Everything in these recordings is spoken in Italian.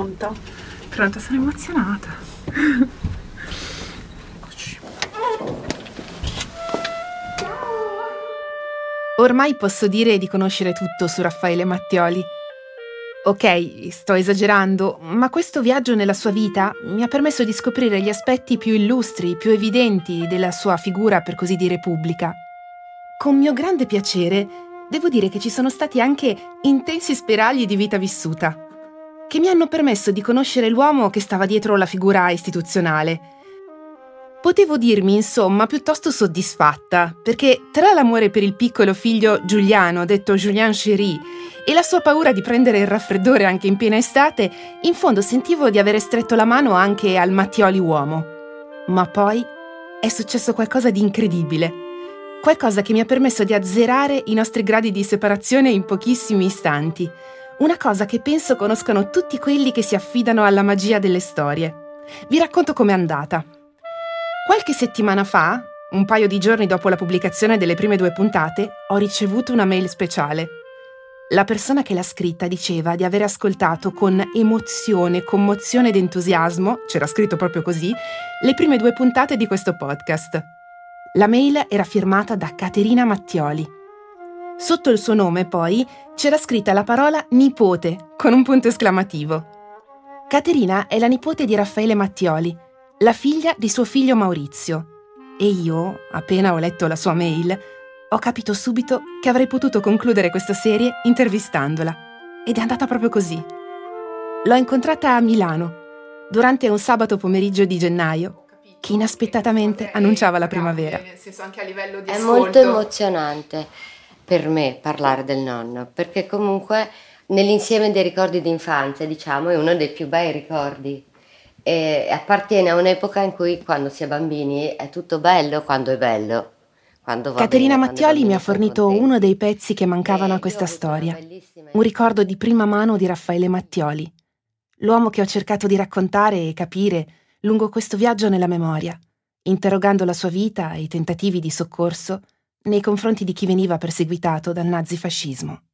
pronta? Pronta, sono emozionata. Ormai posso dire di conoscere tutto su Raffaele Mattioli. Ok, sto esagerando, ma questo viaggio nella sua vita mi ha permesso di scoprire gli aspetti più illustri, più evidenti della sua figura, per così dire, pubblica. Con mio grande piacere, devo dire che ci sono stati anche intensi spiragli di vita vissuta, che mi hanno permesso di conoscere l'uomo che stava dietro la figura istituzionale. Potevo dirmi, insomma, piuttosto soddisfatta, perché tra l'amore per il piccolo figlio Giuliano, detto Julien Chéry, e la sua paura di prendere il raffreddore anche in piena estate, in fondo sentivo di avere stretto la mano anche al Mattioli uomo. Ma poi è successo qualcosa di incredibile. Qualcosa che mi ha permesso di azzerare i nostri gradi di separazione in pochissimi istanti. Una cosa che penso conoscano tutti quelli che si affidano alla magia delle storie. Vi racconto com'è andata. Qualche settimana fa, un paio di giorni dopo la pubblicazione delle prime due puntate, ho ricevuto una mail speciale. La persona che l'ha scritta diceva di aver ascoltato con emozione, commozione ed entusiasmo, c'era scritto proprio così, le prime due puntate di questo podcast. La mail era firmata da Caterina Mattioli. Sotto il suo nome, poi, c'era scritta la parola nipote, con un punto esclamativo. Caterina è la nipote di Raffaele Mattioli, la figlia di suo figlio Maurizio. E io, appena ho letto la sua mail, ho capito subito che avrei potuto concludere questa serie intervistandola. Ed è andata proprio così. L'ho incontrata a Milano, durante un sabato pomeriggio di gennaio, che inaspettatamente annunciava la primavera. È molto emozionante per me parlare del nonno, perché comunque nell'insieme dei ricordi di infanzia, diciamo, è uno dei più bei ricordi. E appartiene a un'epoca in cui quando si è bambini è tutto bello quando è bello. Quando Caterina bene, Mattioli mi ha fornito uno dei pezzi che mancavano a questa avuto una storia. Un ricordo di prima mano di Raffaele Mattioli, l'uomo che ho cercato di raccontare e capire lungo questo viaggio nella memoria, interrogando la sua vita e i tentativi di soccorso nei confronti di chi veniva perseguitato dal nazifascismo.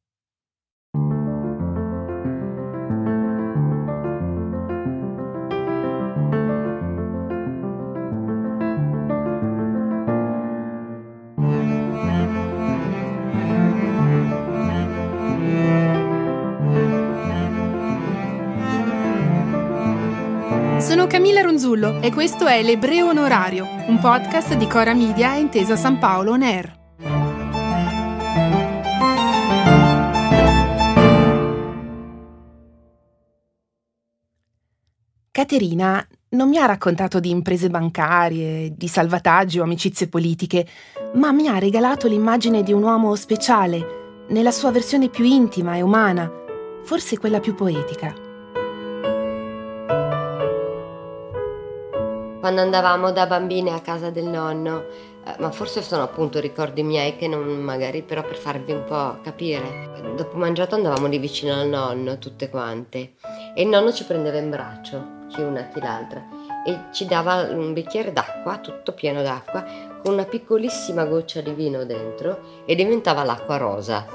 Camilla Ronzullo e questo è L'Ebreo Onorario, un podcast di Cora Media e Intesa San Paolo On Air. Caterina non mi ha raccontato di imprese bancarie, di salvataggi o amicizie politiche, ma mi ha regalato l'immagine di un uomo speciale, nella sua versione più intima e umana, forse quella più poetica. Quando andavamo da bambine a casa del nonno, eh, ma forse sono appunto ricordi miei che non magari però per farvi un po' capire. Dopo mangiato andavamo lì vicino al nonno, tutte quante, e il nonno ci prendeva in braccio, chi una chi l'altra, e ci dava un bicchiere d'acqua, tutto pieno d'acqua, con una piccolissima goccia di vino dentro e diventava l'acqua rosa.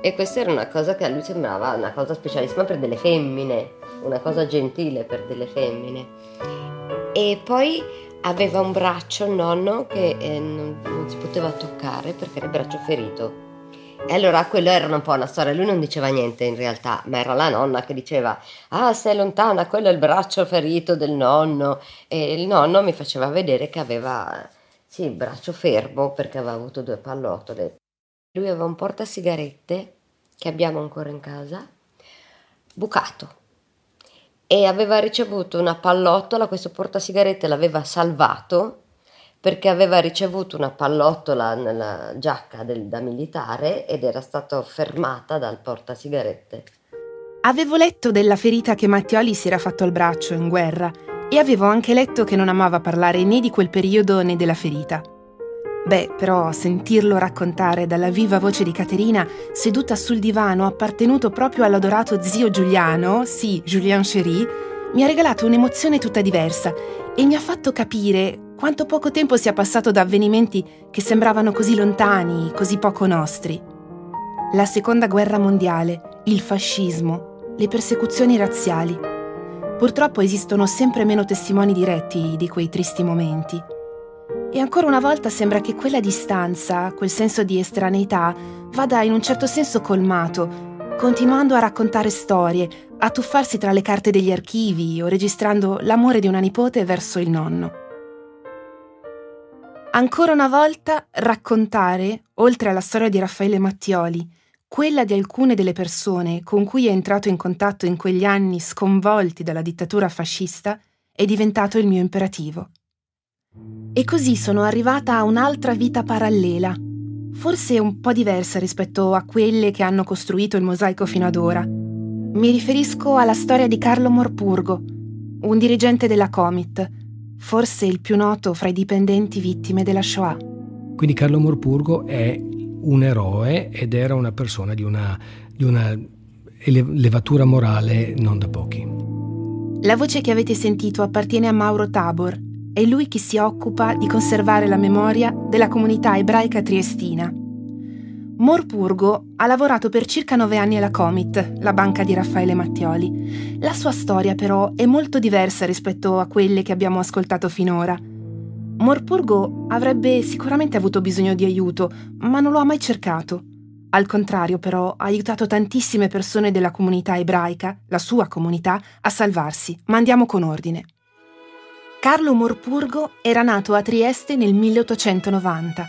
E questa era una cosa che a lui sembrava una cosa specialissima per delle femmine, una cosa gentile per delle femmine. E poi aveva un braccio il nonno che eh, non, non si poteva toccare perché era il braccio ferito. E allora quello era un po' una storia, lui non diceva niente in realtà, ma era la nonna che diceva "Ah, sei lontana, quello è il braccio ferito del nonno". E il nonno mi faceva vedere che aveva sì, il braccio fermo perché aveva avuto due pallottole. Lui aveva un portasigarette che abbiamo ancora in casa, bucato e aveva ricevuto una pallottola, questo portasigarette l'aveva salvato perché aveva ricevuto una pallottola nella giacca del- da militare ed era stato fermata dal portasigarette. Avevo letto della ferita che Mattioli si era fatto al braccio in guerra e avevo anche letto che non amava parlare né di quel periodo né della ferita. Beh, però sentirlo raccontare dalla viva voce di Caterina, seduta sul divano appartenuto proprio all'adorato zio Giuliano, sì, Julien Chéry, mi ha regalato un'emozione tutta diversa e mi ha fatto capire quanto poco tempo sia passato da avvenimenti che sembravano così lontani, così poco nostri. La seconda guerra mondiale, il fascismo, le persecuzioni razziali. purtroppo esistono sempre meno testimoni diretti di quei tristi momenti. E ancora una volta sembra che quella distanza, quel senso di estraneità, vada in un certo senso colmato, continuando a raccontare storie, a tuffarsi tra le carte degli archivi o registrando l'amore di una nipote verso il nonno. Ancora una volta raccontare, oltre alla storia di Raffaele Mattioli, quella di alcune delle persone con cui è entrato in contatto in quegli anni sconvolti dalla dittatura fascista, è diventato il mio imperativo. E così sono arrivata a un'altra vita parallela, forse un po' diversa rispetto a quelle che hanno costruito il mosaico fino ad ora. Mi riferisco alla storia di Carlo Morpurgo, un dirigente della Comit, forse il più noto fra i dipendenti vittime della Shoah. Quindi Carlo Morpurgo è un eroe ed era una persona di una, di una levatura morale non da pochi. La voce che avete sentito appartiene a Mauro Tabor. È lui che si occupa di conservare la memoria della comunità ebraica triestina. Morpurgo ha lavorato per circa nove anni alla Comit, la banca di Raffaele Mattioli. La sua storia però è molto diversa rispetto a quelle che abbiamo ascoltato finora. Morpurgo avrebbe sicuramente avuto bisogno di aiuto, ma non lo ha mai cercato. Al contrario, però, ha aiutato tantissime persone della comunità ebraica, la sua comunità, a salvarsi. Ma andiamo con ordine. Carlo Morpurgo era nato a Trieste nel 1890.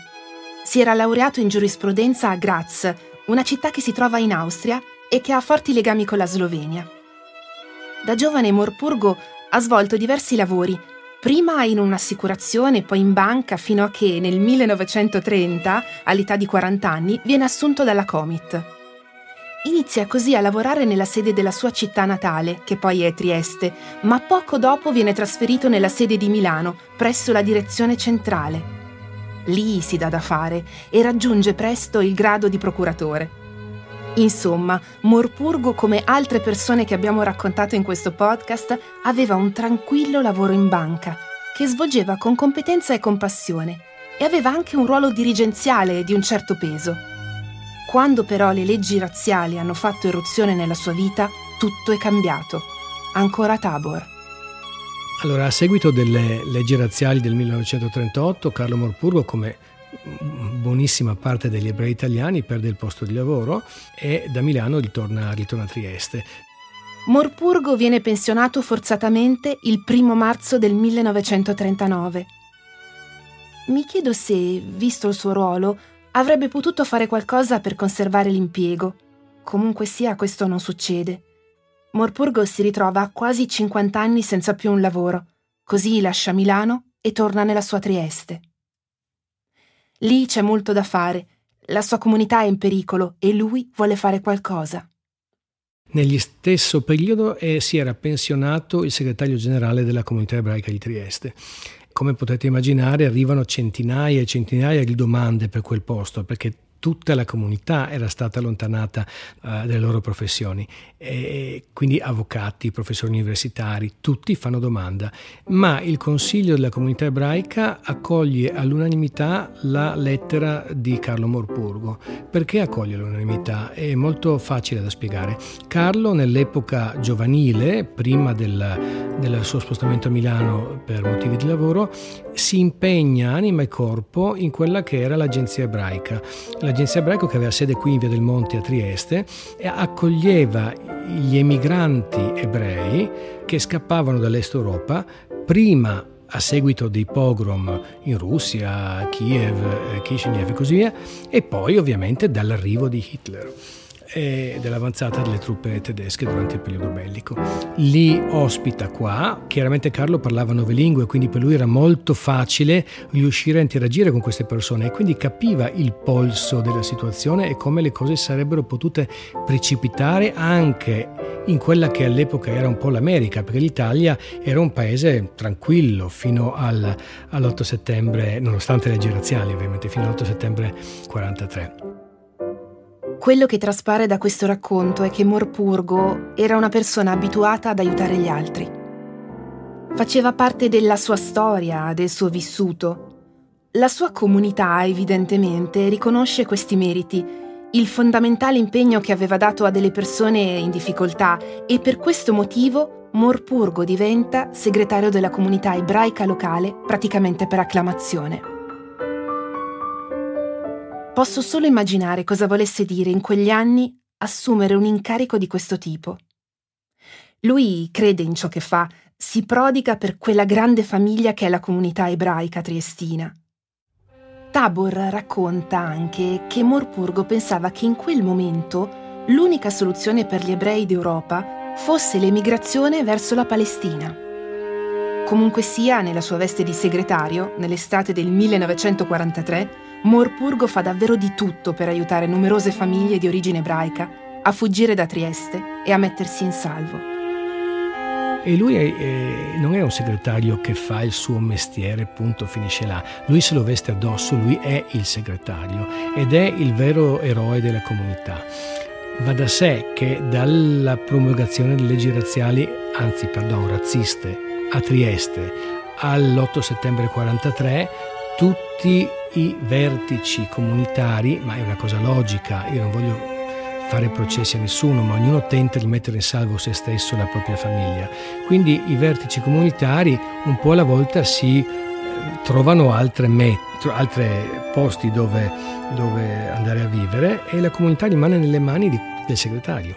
Si era laureato in giurisprudenza a Graz, una città che si trova in Austria e che ha forti legami con la Slovenia. Da giovane Morpurgo ha svolto diversi lavori, prima in un'assicurazione, poi in banca, fino a che nel 1930, all'età di 40 anni, viene assunto dalla Comit. Inizia così a lavorare nella sede della sua città natale, che poi è Trieste, ma poco dopo viene trasferito nella sede di Milano, presso la direzione centrale. Lì si dà da fare e raggiunge presto il grado di procuratore. Insomma, Morpurgo, come altre persone che abbiamo raccontato in questo podcast, aveva un tranquillo lavoro in banca, che svolgeva con competenza e compassione, e aveva anche un ruolo dirigenziale di un certo peso. Quando però le leggi razziali hanno fatto eruzione nella sua vita, tutto è cambiato. Ancora Tabor. Allora, a seguito delle leggi razziali del 1938, Carlo Morpurgo, come buonissima parte degli ebrei italiani perde il posto di lavoro e da Milano ritorna, ritorna a Trieste. Morpurgo viene pensionato forzatamente il primo marzo del 1939. Mi chiedo se, visto il suo ruolo, avrebbe potuto fare qualcosa per conservare l'impiego. Comunque sia, questo non succede. Morpurgo si ritrova a quasi 50 anni senza più un lavoro, così lascia Milano e torna nella sua Trieste. Lì c'è molto da fare, la sua comunità è in pericolo e lui vuole fare qualcosa. Negli stesso periodo eh, si era pensionato il segretario generale della comunità ebraica di Trieste. Come potete immaginare arrivano centinaia e centinaia di domande per quel posto perché tutta la comunità era stata allontanata uh, dalle loro professioni, e quindi avvocati, professori universitari, tutti fanno domanda, ma il Consiglio della comunità ebraica accoglie all'unanimità la lettera di Carlo Morpurgo. Perché accoglie all'unanimità? È molto facile da spiegare. Carlo nell'epoca giovanile, prima del, del suo spostamento a Milano per motivi di lavoro, si impegna anima e corpo in quella che era l'agenzia ebraica. L'agenzia ebraica che aveva sede qui in Via del Monte a Trieste e accoglieva gli emigranti ebrei che scappavano dall'est Europa prima a seguito dei pogrom in Russia, Kiev, Kishinev e così via, e poi ovviamente dall'arrivo di Hitler e dell'avanzata delle truppe tedesche durante il periodo bellico. Li ospita qua, chiaramente Carlo parlava nove lingue, quindi per lui era molto facile riuscire a interagire con queste persone e quindi capiva il polso della situazione e come le cose sarebbero potute precipitare anche in quella che all'epoca era un po' l'America, perché l'Italia era un paese tranquillo fino al, all'8 settembre, nonostante le leggi razziali ovviamente, fino all'8 settembre 43. Quello che traspare da questo racconto è che Morpurgo era una persona abituata ad aiutare gli altri. Faceva parte della sua storia, del suo vissuto. La sua comunità evidentemente riconosce questi meriti, il fondamentale impegno che aveva dato a delle persone in difficoltà e per questo motivo Morpurgo diventa segretario della comunità ebraica locale praticamente per acclamazione. Posso solo immaginare cosa volesse dire in quegli anni assumere un incarico di questo tipo. Lui crede in ciò che fa, si prodiga per quella grande famiglia che è la comunità ebraica triestina. Tabor racconta anche che Morpurgo pensava che in quel momento l'unica soluzione per gli ebrei d'Europa fosse l'emigrazione verso la Palestina. Comunque sia, nella sua veste di segretario, nell'estate del 1943, Morpurgo fa davvero di tutto per aiutare numerose famiglie di origine ebraica a fuggire da Trieste e a mettersi in salvo. E lui è, è, non è un segretario che fa il suo mestiere, punto, finisce là. Lui se lo veste addosso, lui è il segretario ed è il vero eroe della comunità. Va da sé che dalla promulgazione delle leggi razziali, anzi, pardon, razziste, a Trieste all'8 settembre 43, tutti i vertici comunitari, ma è una cosa logica, io non voglio fare processi a nessuno, ma ognuno tenta di mettere in salvo se stesso e la propria famiglia. Quindi i vertici comunitari un po' alla volta si eh, trovano altre, met- altre posti dove, dove, andare a vivere e la comunità rimane nelle mani di, del segretario.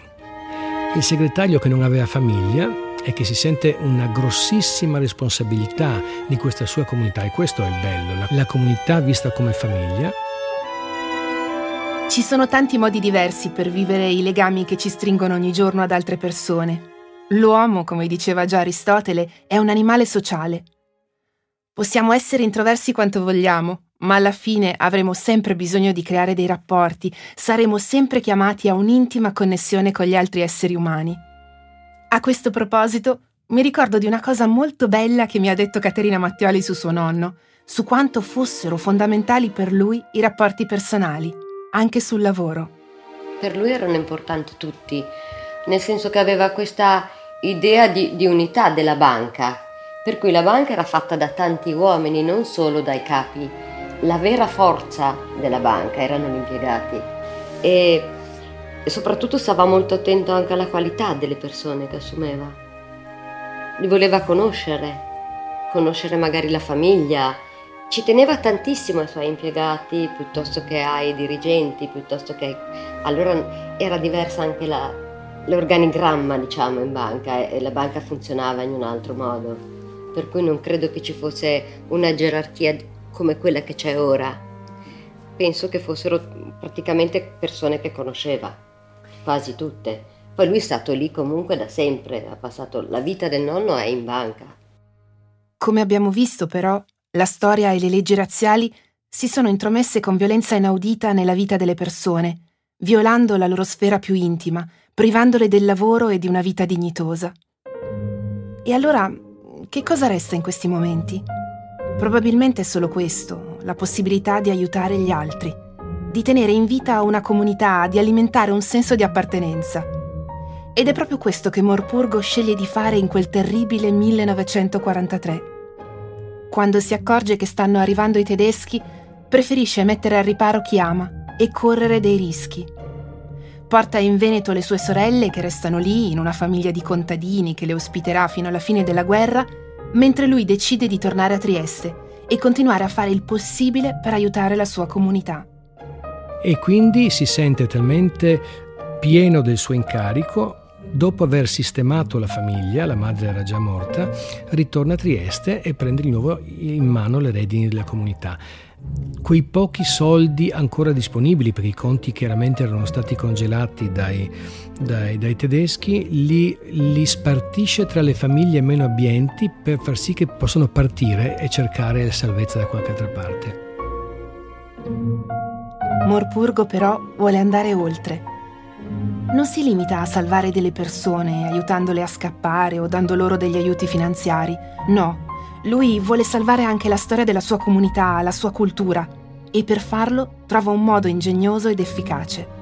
Il segretario che non aveva famiglia e che si sente una grossissima responsabilità di questa sua comunità e questo è il bello, la, la comunità vista come famiglia ci sono tanti modi diversi per vivere i legami che ci stringono ogni giorno ad altre persone. L'uomo, come diceva già Aristotele, è un animale sociale. Possiamo essere introversi quanto vogliamo, ma alla fine avremo sempre bisogno di creare dei rapporti, saremo sempre chiamati a un'intima connessione con gli altri esseri umani. A questo proposito, mi ricordo di una cosa molto bella che mi ha detto Caterina Mattioli su suo nonno, su quanto fossero fondamentali per lui i rapporti personali anche sul lavoro. Per lui erano importanti tutti, nel senso che aveva questa idea di, di unità della banca, per cui la banca era fatta da tanti uomini, non solo dai capi. La vera forza della banca erano gli impiegati e, e soprattutto stava molto attento anche alla qualità delle persone che assumeva. Li voleva conoscere, conoscere magari la famiglia, ci teneva tantissimo ai suoi impiegati piuttosto che ai dirigenti, piuttosto che... Allora era diversa anche la, l'organigramma, diciamo, in banca e la banca funzionava in un altro modo. Per cui non credo che ci fosse una gerarchia come quella che c'è ora. Penso che fossero praticamente persone che conosceva, quasi tutte. Poi lui è stato lì comunque da sempre, ha passato la vita del nonno è in banca. Come abbiamo visto però, la storia e le leggi razziali si sono intromesse con violenza inaudita nella vita delle persone, violando la loro sfera più intima, privandole del lavoro e di una vita dignitosa. E allora, che cosa resta in questi momenti? Probabilmente è solo questo, la possibilità di aiutare gli altri, di tenere in vita una comunità, di alimentare un senso di appartenenza. Ed è proprio questo che Morpurgo sceglie di fare in quel terribile 1943 quando si accorge che stanno arrivando i tedeschi, preferisce mettere al riparo chi ama e correre dei rischi. Porta in Veneto le sue sorelle che restano lì in una famiglia di contadini che le ospiterà fino alla fine della guerra, mentre lui decide di tornare a Trieste e continuare a fare il possibile per aiutare la sua comunità. E quindi si sente talmente pieno del suo incarico Dopo aver sistemato la famiglia, la madre era già morta, ritorna a Trieste e prende di nuovo in mano le redini della comunità. Quei pochi soldi ancora disponibili, perché i conti chiaramente erano stati congelati dai, dai, dai tedeschi, li, li spartisce tra le famiglie meno abbienti per far sì che possano partire e cercare salvezza da qualche altra parte. Morpurgo però vuole andare oltre non si limita a salvare delle persone aiutandole a scappare o dando loro degli aiuti finanziari. No, lui vuole salvare anche la storia della sua comunità, la sua cultura e per farlo trova un modo ingegnoso ed efficace.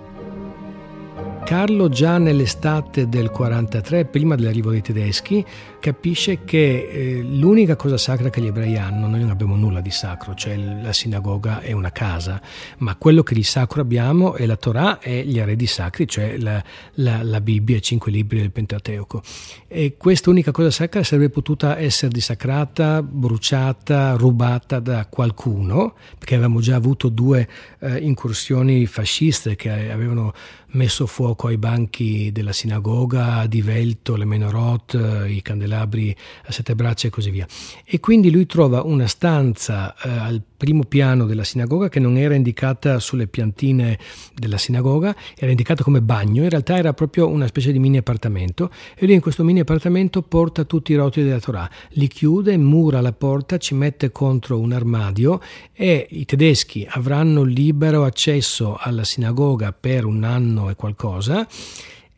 Carlo già nell'estate del 43, prima dell'arrivo dei tedeschi, capisce che eh, l'unica cosa sacra che gli ebrei hanno, noi non abbiamo nulla di sacro, cioè la sinagoga è una casa, ma quello che di sacro abbiamo è la Torah e gli arredi sacri, cioè la, la, la Bibbia, i cinque libri del Pentateuco. E questa unica cosa sacra sarebbe potuta essere dissacrata, bruciata, rubata da qualcuno, perché avevamo già avuto due eh, incursioni fasciste che avevano messo fuoco ai banchi della sinagoga, di Velto, le menorot, i candelabri a sette braccia e così via. E quindi lui trova una stanza eh, al primo piano della sinagoga che non era indicata sulle piantine della sinagoga, era indicata come bagno, in realtà era proprio una specie di mini appartamento e lui in questo mini appartamento porta tutti i rotoli della Torah, li chiude, mura la porta, ci mette contro un armadio e i tedeschi avranno libero accesso alla sinagoga per un anno e qualcosa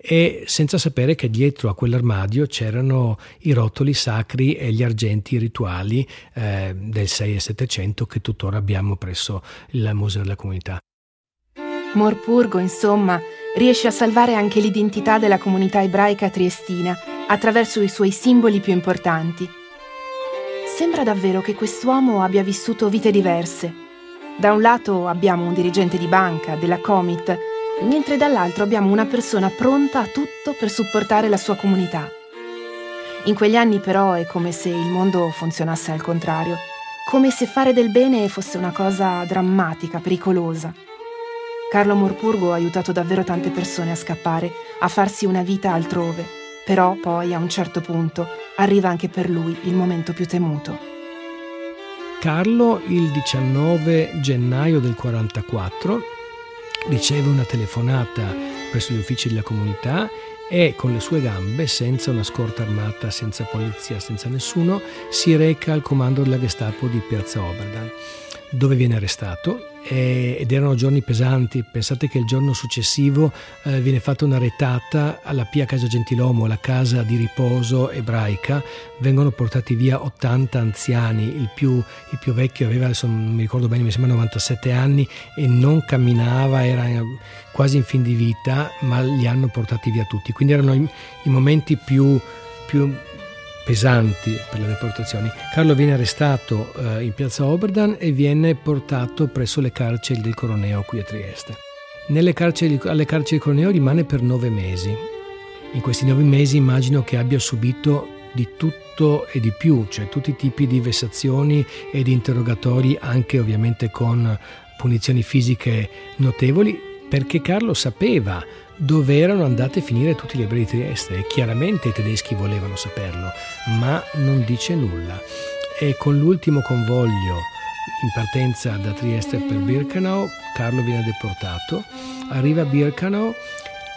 e senza sapere che dietro a quell'armadio c'erano i rotoli sacri e gli argenti rituali eh, del 6 e 700 che tuttora abbiamo presso il Museo della Comunità. Morpurgo, insomma, riesce a salvare anche l'identità della comunità ebraica triestina attraverso i suoi simboli più importanti. Sembra davvero che quest'uomo abbia vissuto vite diverse. Da un lato abbiamo un dirigente di banca, della Comit, mentre dall'altro abbiamo una persona pronta a tutto per supportare la sua comunità. In quegli anni però è come se il mondo funzionasse al contrario, come se fare del bene fosse una cosa drammatica, pericolosa. Carlo Morpurgo ha aiutato davvero tante persone a scappare, a farsi una vita altrove, però poi a un certo punto arriva anche per lui il momento più temuto. Carlo il 19 gennaio del 44 riceve una telefonata presso gli uffici della comunità e con le sue gambe, senza una scorta armata, senza polizia, senza nessuno, si reca al comando della Gestapo di Piazza Oberdan, dove viene arrestato ed erano giorni pesanti. Pensate che il giorno successivo eh, viene fatta una retata alla Pia Casa Gentilomo, la casa di riposo ebraica. Vengono portati via 80 anziani, il più, il più vecchio aveva, non mi ricordo bene, mi sembra 97 anni e non camminava, era quasi in fin di vita, ma li hanno portati via tutti. Quindi erano i, i momenti più, più pesanti per le deportazioni. Carlo viene arrestato eh, in piazza Oberdan e viene portato presso le carceri del Coroneo qui a Trieste. Carceri, alle carceri del Coroneo rimane per nove mesi. In questi nove mesi immagino che abbia subito di tutto e di più, cioè tutti i tipi di vessazioni e di interrogatori, anche ovviamente con punizioni fisiche notevoli, perché Carlo sapeva dove erano andate a finire tutti i libri di Trieste e chiaramente i tedeschi volevano saperlo, ma non dice nulla. E con l'ultimo convoglio in partenza da Trieste per Birkenau, Carlo viene deportato, arriva a Birkenau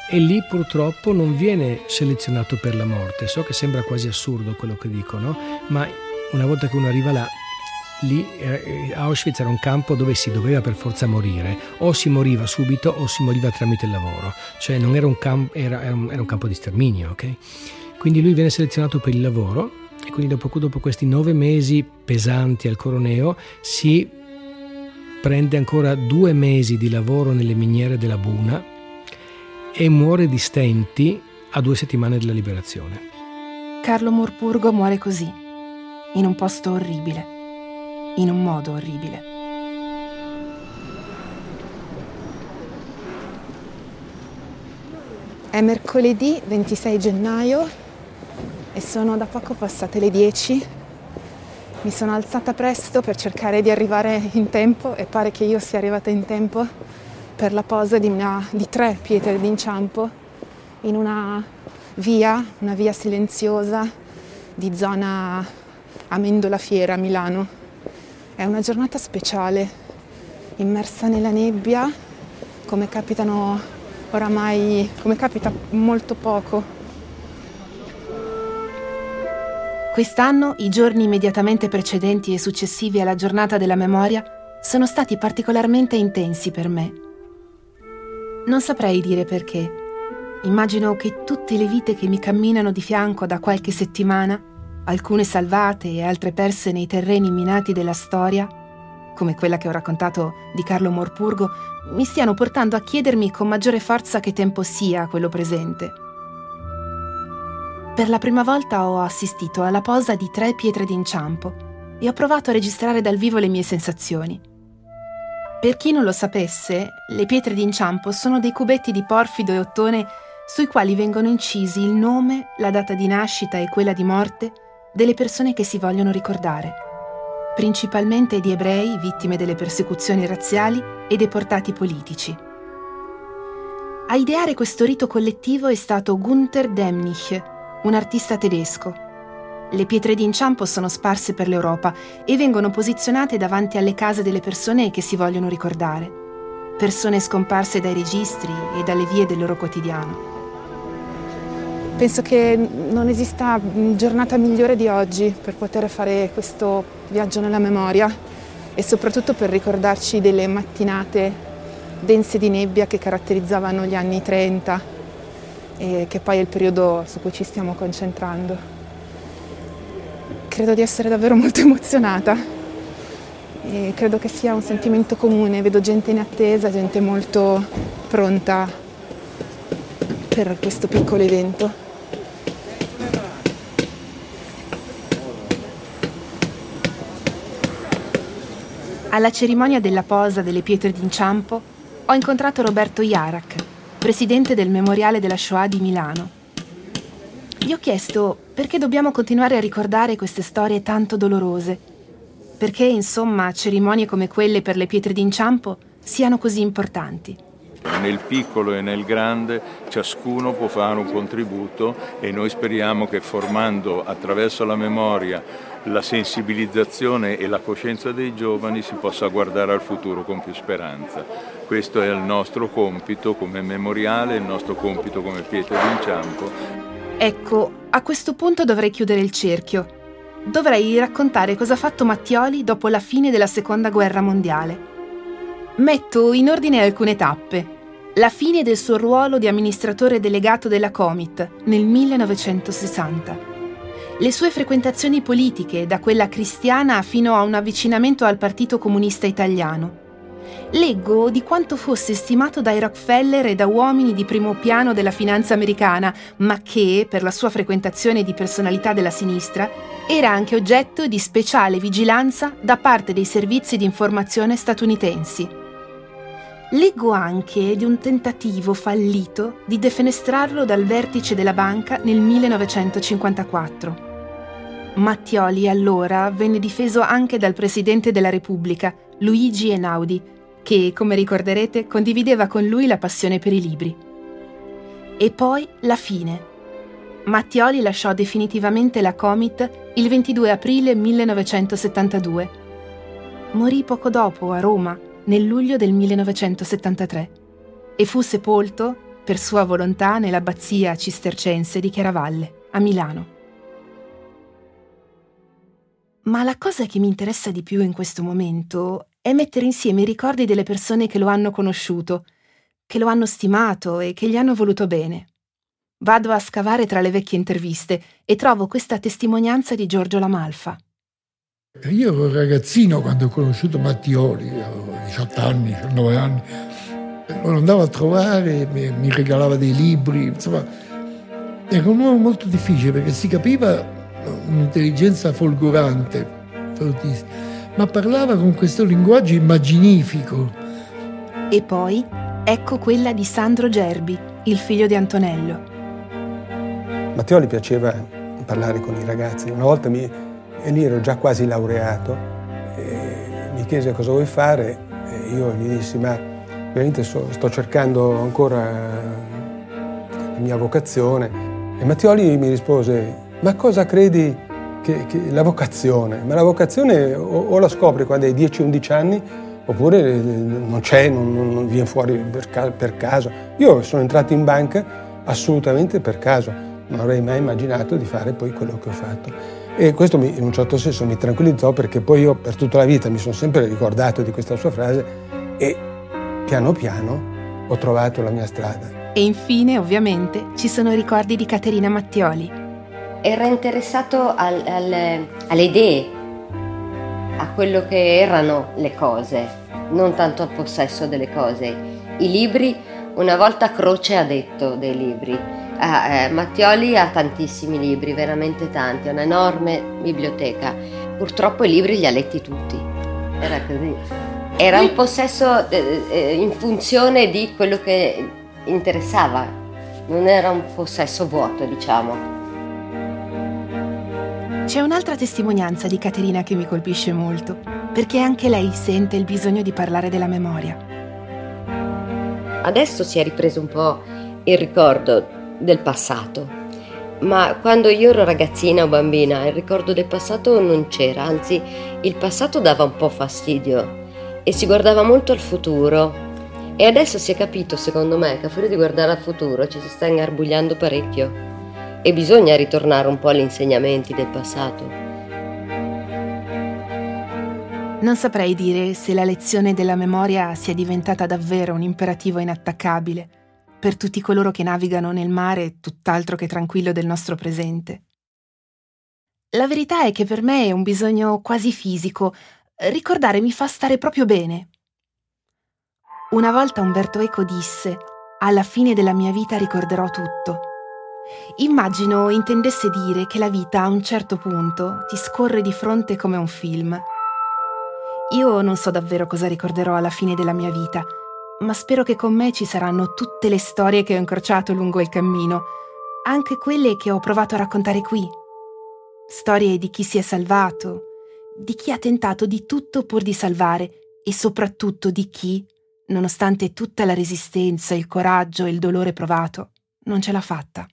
e lì purtroppo non viene selezionato per la morte. So che sembra quasi assurdo quello che dicono, ma una volta che uno arriva là lì eh, Auschwitz era un campo dove si doveva per forza morire, o si moriva subito o si moriva tramite il lavoro, cioè non era un, camp- era, era un, era un campo di sterminio, ok? Quindi lui viene selezionato per il lavoro e quindi dopo, dopo questi nove mesi pesanti al Coroneo si prende ancora due mesi di lavoro nelle miniere della Buna e muore di stenti a due settimane della liberazione. Carlo Morpurgo muore così, in un posto orribile in un modo orribile. È mercoledì 26 gennaio e sono da poco passate le 10. Mi sono alzata presto per cercare di arrivare in tempo e pare che io sia arrivata in tempo per la posa di, una, di tre pietre d'inciampo in una via, una via silenziosa di zona Amendola Fiera Milano. È una giornata speciale, immersa nella nebbia, come capitano oramai, come capita molto poco. Quest'anno i giorni immediatamente precedenti e successivi alla giornata della memoria sono stati particolarmente intensi per me. Non saprei dire perché. Immagino che tutte le vite che mi camminano di fianco da qualche settimana alcune salvate e altre perse nei terreni minati della storia, come quella che ho raccontato di Carlo Morpurgo, mi stiano portando a chiedermi con maggiore forza che tempo sia quello presente. Per la prima volta ho assistito alla posa di tre pietre d'inciampo e ho provato a registrare dal vivo le mie sensazioni. Per chi non lo sapesse, le pietre d'inciampo sono dei cubetti di porfido e ottone sui quali vengono incisi il nome, la data di nascita e quella di morte delle persone che si vogliono ricordare, principalmente di ebrei vittime delle persecuzioni razziali e deportati politici. A ideare questo rito collettivo è stato Gunther Demnich, un artista tedesco. Le pietre d'inciampo sono sparse per l'Europa e vengono posizionate davanti alle case delle persone che si vogliono ricordare, persone scomparse dai registri e dalle vie del loro quotidiano. Penso che non esista giornata migliore di oggi per poter fare questo viaggio nella memoria e soprattutto per ricordarci delle mattinate dense di nebbia che caratterizzavano gli anni 30 e che poi è il periodo su cui ci stiamo concentrando. Credo di essere davvero molto emozionata e credo che sia un sentimento comune, vedo gente in attesa, gente molto pronta per questo piccolo evento. Alla cerimonia della posa delle pietre d'inciampo ho incontrato Roberto Iarak, presidente del Memoriale della Shoah di Milano. Gli ho chiesto perché dobbiamo continuare a ricordare queste storie tanto dolorose, perché insomma cerimonie come quelle per le pietre d'inciampo siano così importanti. Nel piccolo e nel grande ciascuno può fare un contributo e noi speriamo che formando attraverso la memoria la sensibilizzazione e la coscienza dei giovani si possa guardare al futuro con più speranza. Questo è il nostro compito come memoriale, il nostro compito come pietra d'inciampo. Ecco, a questo punto dovrei chiudere il cerchio. Dovrei raccontare cosa ha fatto Mattioli dopo la fine della Seconda Guerra Mondiale. Metto in ordine alcune tappe. La fine del suo ruolo di amministratore delegato della Comit nel 1960 le sue frequentazioni politiche, da quella cristiana fino a un avvicinamento al Partito Comunista Italiano. Leggo di quanto fosse stimato dai Rockefeller e da uomini di primo piano della finanza americana, ma che, per la sua frequentazione di personalità della sinistra, era anche oggetto di speciale vigilanza da parte dei servizi di informazione statunitensi. Leggo anche di un tentativo fallito di defenestrarlo dal vertice della banca nel 1954. Mattioli allora venne difeso anche dal Presidente della Repubblica, Luigi Einaudi, che, come ricorderete, condivideva con lui la passione per i libri. E poi la fine. Mattioli lasciò definitivamente la Comit il 22 aprile 1972. Morì poco dopo a Roma, nel luglio del 1973, e fu sepolto, per sua volontà, nell'abbazia cistercense di Chiaravalle, a Milano. Ma la cosa che mi interessa di più in questo momento è mettere insieme i ricordi delle persone che lo hanno conosciuto, che lo hanno stimato e che gli hanno voluto bene. Vado a scavare tra le vecchie interviste e trovo questa testimonianza di Giorgio Lamalfa. Io ero ragazzino quando ho conosciuto Mattioli, avevo 18 anni, 19 anni. Lo andavo a trovare, mi regalava dei libri, insomma, era un uomo molto difficile perché si capiva un'intelligenza folgorante, fortissima, ma parlava con questo linguaggio immaginifico. E poi ecco quella di Sandro Gerbi, il figlio di Antonello. Matteo gli piaceva parlare con i ragazzi. Una volta mi, e lì ero già quasi laureato, mi chiese cosa vuoi fare e io gli dissi ma veramente sto, sto cercando ancora la mia vocazione. E Mattioli mi rispose ma cosa credi che, che la vocazione? Ma la vocazione o, o la scopri quando hai 10-11 anni oppure eh, non c'è, non, non viene fuori per, per, caso. Io sono entrato in banca assolutamente per caso, non avrei mai immaginato di fare poi quello che ho fatto. E questo mi, in un certo senso mi tranquillizzò perché poi io per tutta la vita mi sono sempre ricordato di questa sua frase e piano piano ho trovato la mia strada. E infine, ovviamente, ci sono i ricordi di Caterina Mattioli, era interessato al, al, alle idee, a quello che erano le cose, non tanto al possesso delle cose. I libri, una volta Croce ha detto dei libri, Ah, eh, Mattioli ha tantissimi libri, veramente tanti, ha un'enorme biblioteca. Purtroppo i libri li ha letti tutti. Era così. Era un possesso eh, eh, in funzione di quello che interessava, non era un possesso vuoto, diciamo. C'è un'altra testimonianza di Caterina che mi colpisce molto, perché anche lei sente il bisogno di parlare della memoria. Adesso si è ripreso un po' il ricordo del passato, ma quando io ero ragazzina o bambina il ricordo del passato non c'era, anzi il passato dava un po' fastidio e si guardava molto al futuro. E adesso si è capito, secondo me, che a furia di guardare al futuro ci si sta ingarbugliando parecchio e bisogna ritornare un po' agli insegnamenti del passato. Non saprei dire se la lezione della memoria sia diventata davvero un imperativo inattaccabile per tutti coloro che navigano nel mare tutt'altro che tranquillo del nostro presente. La verità è che per me è un bisogno quasi fisico. Ricordare mi fa stare proprio bene. Una volta Umberto Eco disse, alla fine della mia vita ricorderò tutto. Immagino intendesse dire che la vita a un certo punto ti scorre di fronte come un film. Io non so davvero cosa ricorderò alla fine della mia vita, ma spero che con me ci saranno tutte le storie che ho incrociato lungo il cammino, anche quelle che ho provato a raccontare qui. Storie di chi si è salvato, di chi ha tentato di tutto pur di salvare e soprattutto di chi, nonostante tutta la resistenza, il coraggio e il dolore provato, non ce l'ha fatta.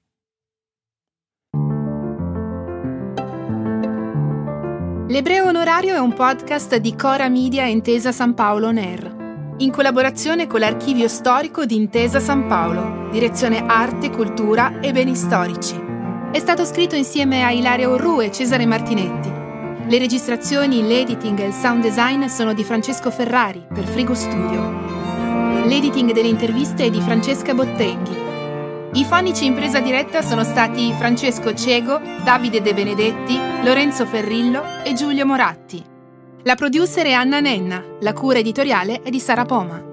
L'Ebreo Onorario è un podcast di Cora Media Intesa San Paolo NER, in collaborazione con l'Archivio Storico di Intesa San Paolo, direzione Arte, Cultura e Beni Storici. È stato scritto insieme a Ilaria Orru e Cesare Martinetti. Le registrazioni, l'editing e il sound design sono di Francesco Ferrari per Frigo Studio. L'editing delle interviste è di Francesca Bottenghi. I fonici in presa diretta sono stati Francesco Cego, Davide De Benedetti, Lorenzo Ferrillo e Giulio Moratti. La producer è Anna Nenna, la cura editoriale è di Sara Poma.